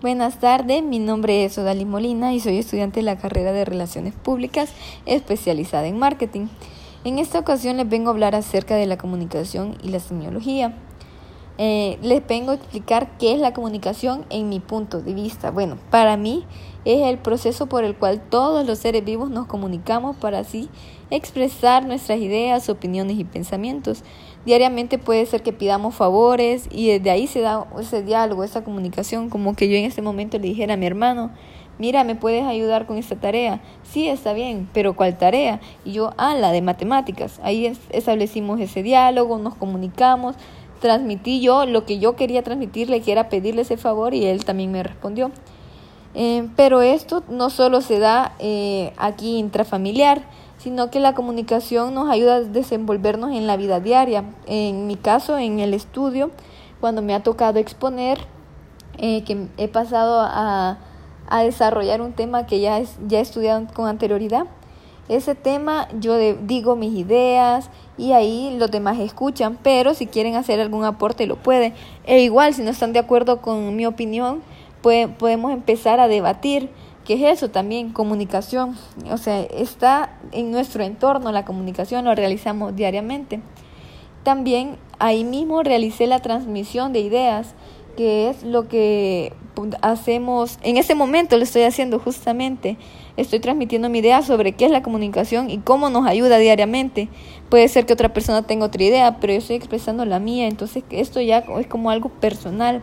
Buenas tardes, mi nombre es Odali Molina y soy estudiante de la carrera de Relaciones Públicas especializada en marketing. En esta ocasión les vengo a hablar acerca de la comunicación y la semiología. Eh, les vengo a explicar qué es la comunicación en mi punto de vista. Bueno, para mí es el proceso por el cual todos los seres vivos nos comunicamos para así expresar nuestras ideas, opiniones y pensamientos. Diariamente puede ser que pidamos favores y desde ahí se da ese diálogo, esa comunicación, como que yo en ese momento le dijera a mi hermano, mira, ¿me puedes ayudar con esta tarea? Sí, está bien, pero ¿cuál tarea? Y yo, ah, la de matemáticas. Ahí establecimos ese diálogo, nos comunicamos transmití yo lo que yo quería transmitirle, que era pedirle ese favor y él también me respondió. Eh, pero esto no solo se da eh, aquí intrafamiliar, sino que la comunicación nos ayuda a desenvolvernos en la vida diaria. En mi caso, en el estudio, cuando me ha tocado exponer, eh, que he pasado a, a, desarrollar un tema que ya, es, ya he estudiado con anterioridad, ese tema yo digo mis ideas y ahí los demás escuchan, pero si quieren hacer algún aporte lo pueden. E igual, si no están de acuerdo con mi opinión, podemos empezar a debatir. ¿Qué es eso también? Comunicación. O sea, está en nuestro entorno, la comunicación lo realizamos diariamente. También ahí mismo realicé la transmisión de ideas, que es lo que hacemos, en ese momento lo estoy haciendo justamente, estoy transmitiendo mi idea sobre qué es la comunicación y cómo nos ayuda diariamente. Puede ser que otra persona tenga otra idea, pero yo estoy expresando la mía, entonces esto ya es como algo personal.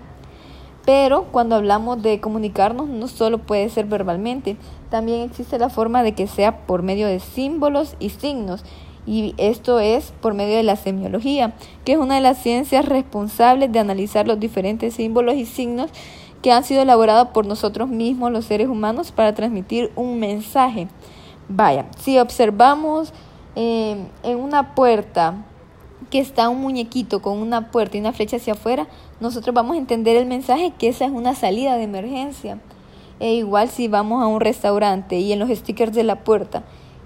Pero cuando hablamos de comunicarnos no solo puede ser verbalmente, también existe la forma de que sea por medio de símbolos y signos. Y esto es por medio de la semiología, que es una de las ciencias responsables de analizar los diferentes símbolos y signos que han sido elaborados por nosotros mismos, los seres humanos, para transmitir un mensaje. Vaya, si observamos eh, en una puerta que está un muñequito con una puerta y una flecha hacia afuera, nosotros vamos a entender el mensaje que esa es una salida de emergencia. E igual si vamos a un restaurante y en los stickers de la puerta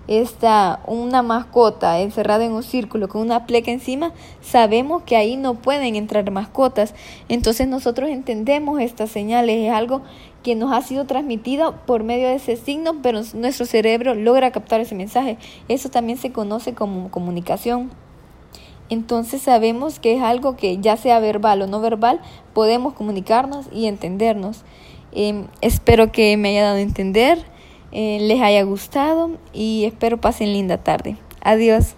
está una mascota encerrada en un círculo con una pleca encima, sabemos que ahí no pueden entrar mascotas. Entonces nosotros entendemos estas señales, es algo que nos ha sido transmitido por medio de ese signo, pero nuestro cerebro logra captar ese mensaje. Eso también se conoce como comunicación. Entonces sabemos que es algo que ya sea verbal o no verbal, podemos comunicarnos y entendernos. Em, espero que me haya dado a entender. Eh, les haya gustado y espero pasen linda tarde. Adiós.